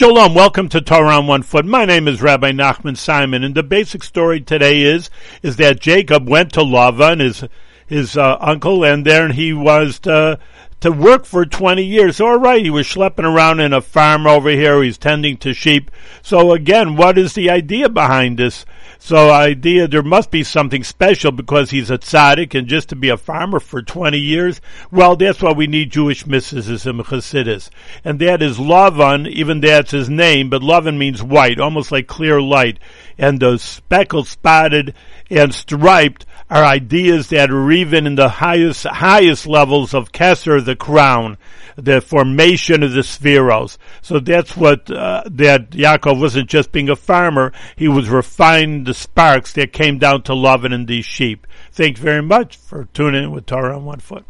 Shalom, welcome to Torah on One Foot. My name is Rabbi Nachman Simon, and the basic story today is is that Jacob went to Lavan, his his uh, uncle, and there he was to to work for 20 years. All right, he was schlepping around in a farm over here. He's tending to sheep. So again, what is the idea behind this? So idea there must be something special because he's a tzaddik and just to be a farmer for 20 years, well, that's why we need Jewish mysticism, Chassidus. And that is Lavan, even that's his name, but Lavan means white, almost like clear light. And the speckled, spotted, and striped are ideas that are even in the highest, highest levels of Kesser, the crown the formation of the sefiros. So that's what uh, that Yaakov wasn't just being a farmer; he was refining the sparks that came down to Lavan in these sheep. Thanks very much for tuning in with Torah on One Foot.